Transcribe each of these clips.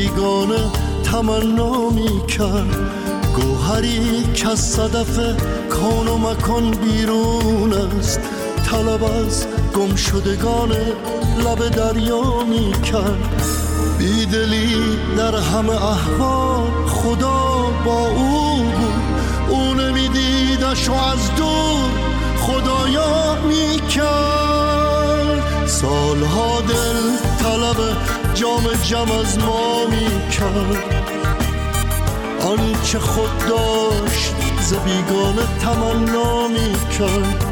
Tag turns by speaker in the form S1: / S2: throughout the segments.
S1: بیگانه تمنا می کرد گوهری که از صدف کان و مکان بیرون است. طلب از گم شدگان لب دریا می کرد بیدلی در همه احوال خدا با او بود. او نمیدیدش و از دور خدایا می کرد سالها دل طلب جام جم از ما می کرد. آنچه خود داشت ز بیگانه تمنا می کرد.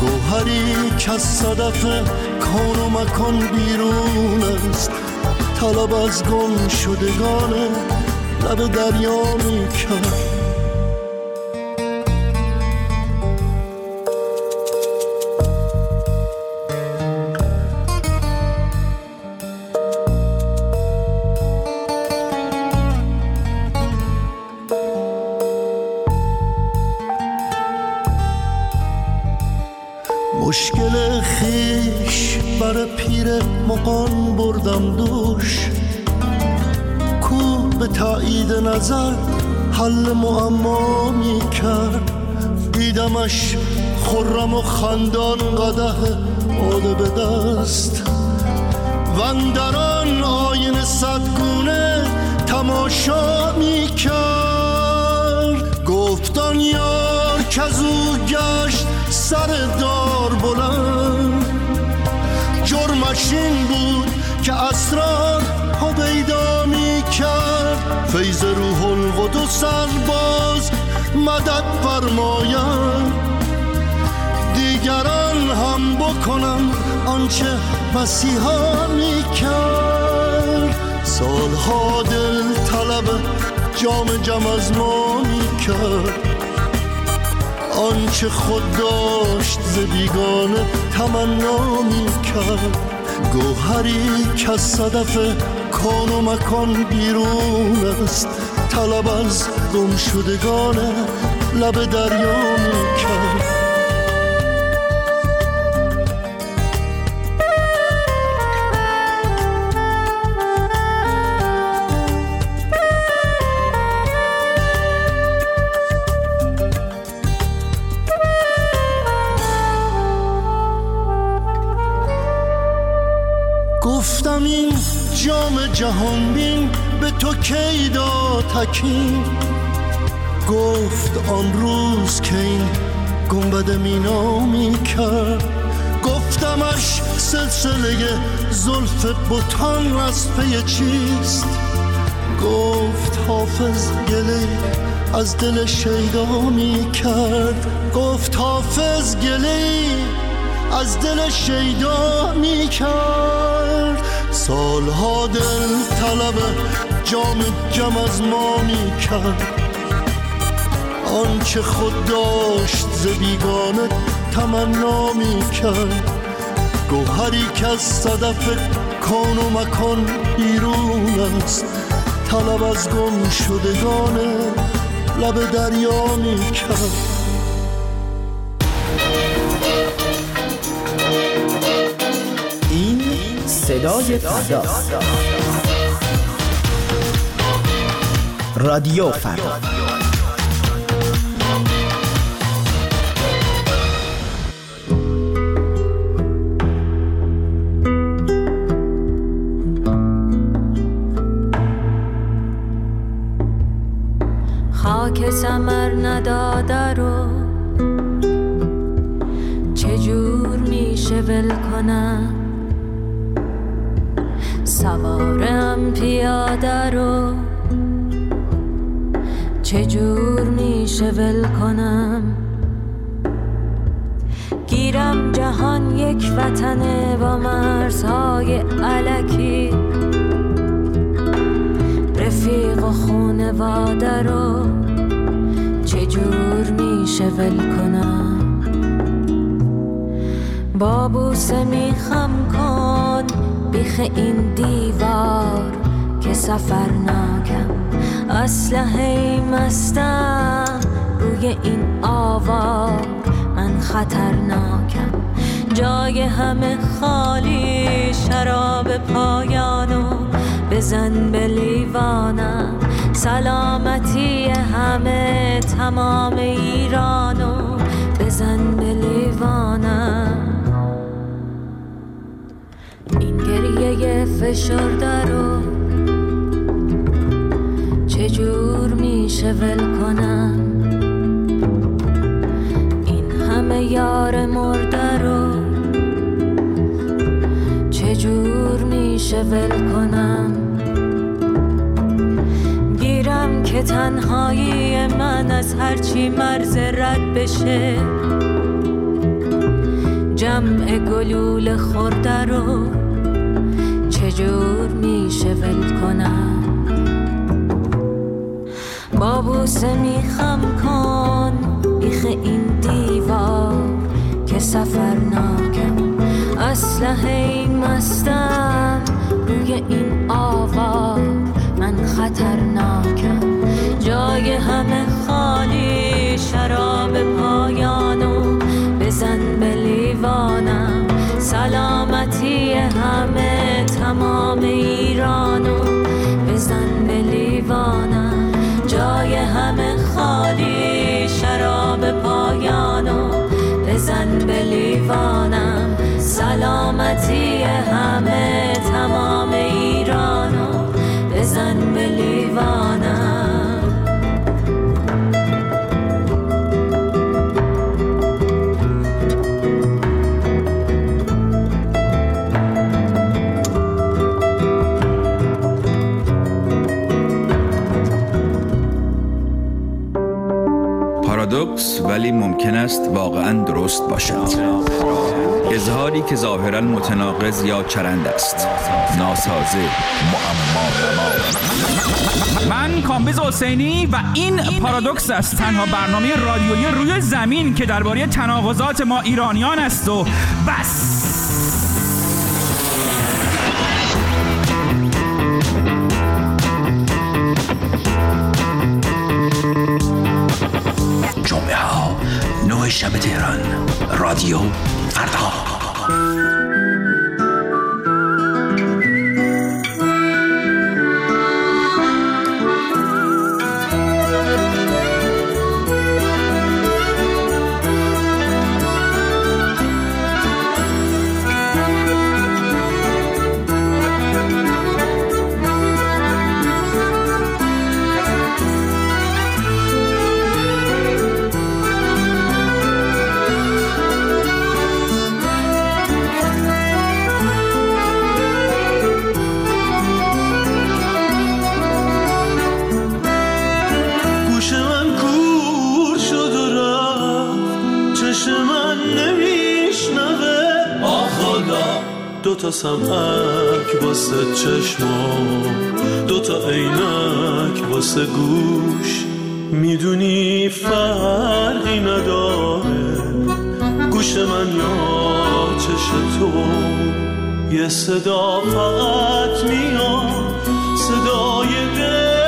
S1: گوهری که از صدف کان و مکان بیرون است. طلب از گم شدگان لب دریا می کرد. مقان بردم دوش. کو به تایید نظر حل معما می کرد. دیدمش خرم و خندان قده آده به دست. وندران آین صدگونه تماشا می کرد. گفتان یار که گشت سر دار بلند. این بود که اسرار پیدا می کرد فیض روح القدس باز مدد فرماید. دیگران هم بکنم آنچه مسیحا می کرد سالها دل طلب جام جم از ما می کرد. آنچه خود داشت ز بیگانه تمنا می کرد گوهری که از صدف کان و مکان بیرون است طلب از گم شدگان لب دریا جهان بین به تو کی داد تکین گفت آن روز که این گنبد مینا می کرد گفتمش سلسله زلف بوتان از پی چیست؟ گفت حافظ گله از دل شیدا می کرد گفت حافظ گله از دل شیدا می کرد سالها دل طلب جام جم از ما می کرد آنچه خود داشت ز بیگانه تمنا می کرد گوهری که از صدف کان و مکان بیرون است طلب از گم شدگان لب دریا می کرد
S2: صدای فردا رادیو فردا.
S3: خاک سمر نداده رو چجور میشه ول کنم؟ سوارم پیاده رو چجور میشه ول کنم؟ گیرم جهان یک وطنه با مرزهای علکی. رفیق و خونواده رو چجور میشه ول کنم؟ با بوسه میخم کن بیخ این دیوار که سفر ناکم. اسلحه مستم روی این آوار من خطرناکم. جای همه خالی شراب پایانو بزن به لیوانم. سلامتی همه تمام ایرانو بزن به لیوانم. گریه فشرده رو چجور میشه ول کنم؟ این همه یار مرده رو. چجور میشه ول کنم؟ گیرم که تنهایی من از هرچی مرز رد بشه. جمع گلول خورده رو. چجور میشه ول کنم. بابوسه میخم کن بیخ این دیوار که سفر ناکم اسلحه مستم روی این آوار من خطرناکم. جای همه خالی شراب پایانو بزن به لیوانم. سلامتی همه تمام ایرانو
S4: ممکن است واقعا درست باشد. اظهاری که ظاهرا متناقض یا چرند است. ناسازه معما
S5: من کامبیز حسینی و این پارادوکس است. تنها برنامه رادیویی روی زمین که درباره تناقضات ما ایرانیان است و بس.
S2: تهران. رادیو فردا.
S6: تا سمعک واسه چشمام. دو تا عینک واسه گوش. می‌دونی فرقی نداره. گوش من یا چش تو. یه صدا فقط میاد. صدای دل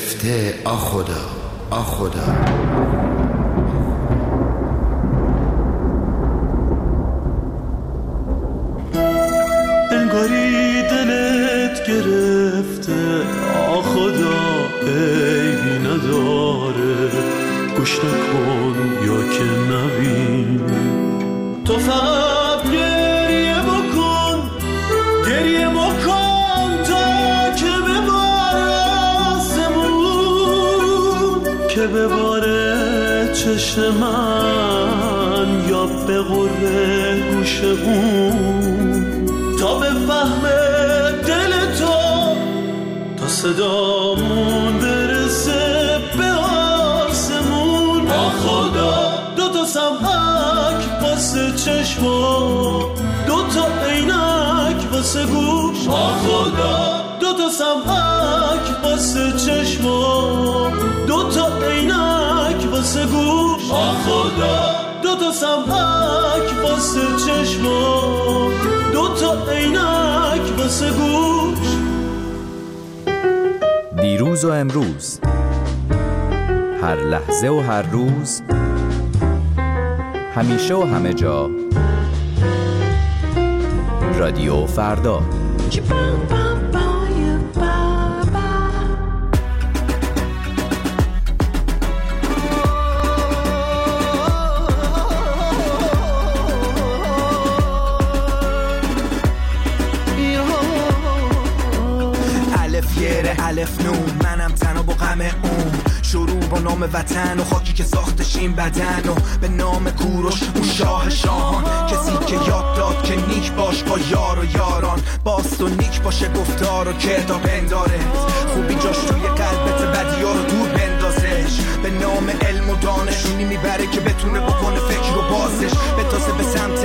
S7: گرفته. آ خدا آ خدا.
S6: انگاری دلت گرفته. آ خدا عیبی نداره. گوش نکن یا که نبین تو فقط بباره چشم من یا به غره گوش اون تا به فهم دل تو تا صدامون برسه به آسمون. با خدا. دو تا سمحک واسه چشما دو تا عینک واسه گوش. با خدا. دو تا سمحک واسه چشما واسه گوش. با خدا. دو تا سمحک واسه چشما دو تا عینک واسه گوش.
S8: دیروز و امروز. هر لحظه و هر روز. همیشه و همه جا. رادیو فردا.
S9: الف نون منم تنها با غم اون شروع با نام وطن و خاکی که ساختش این بدن و به نام کوروش اون شاه شاهان. کسی که یاد داد که نیک باش با یار و یاران. باست و نیک باشه گفتار و کردار بنداره. خوبی جاش توی قلبت بدی رو دور بندازش. به نام علم و دانشونی می‌بره که بتونه بکنه فکر و بازش. بتازه به سمت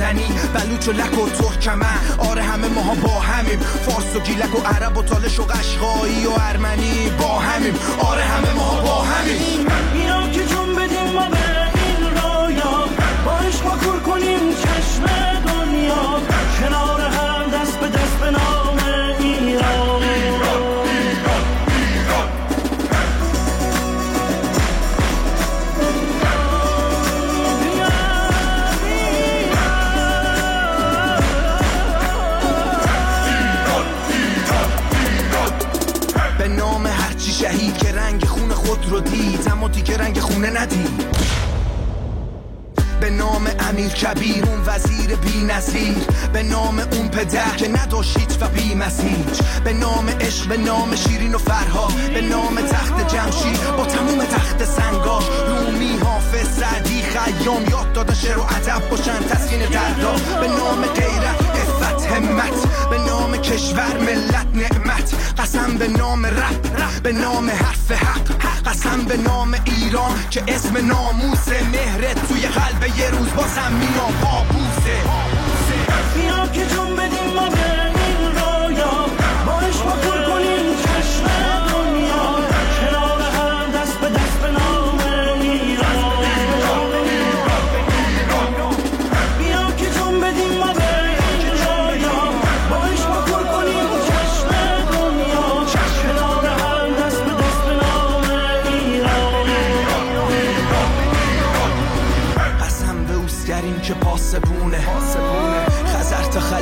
S9: مازنی بلوچ و لک و ترکمه آره همه ماها با همیم. فارس و گیلک و عرب و تالش و قشقایی و ارمنی با همیم. آره همه ماها با همیم. کبیر اون وزیر بی نظیر. به نام اون پدر که نداشت و بی مسیج به نام عشق به نام شیرین و فرها به نام تخت جمشید. با تموم تخت سنگاش. رومی حافظ سعدی خیام. یاد دادن شعر و ادب باشن. تسکین دردا. به نام غیرت. افت همت. به نام کشور ملت نعمت. قسم به نام رب به نام حرف حق. قسم به نام ایران که اسم ناموس مهرت توی قلب یه روز بازم میام بابوسه
S6: بیا که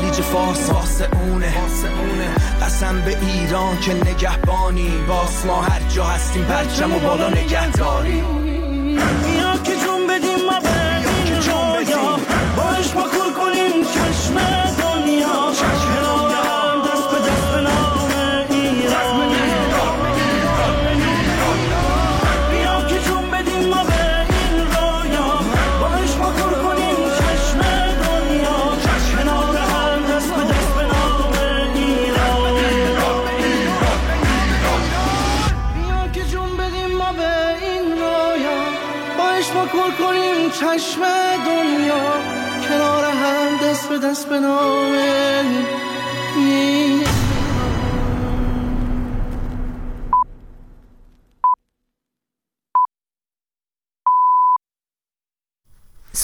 S9: خلیج فارس واسه اونه. قسم به ایران که نگهبانی باس ما هر جا هستیم پرچم و بالا نگهداری
S6: بیا چشم دنیا کنار هم دست به دست به نام ایران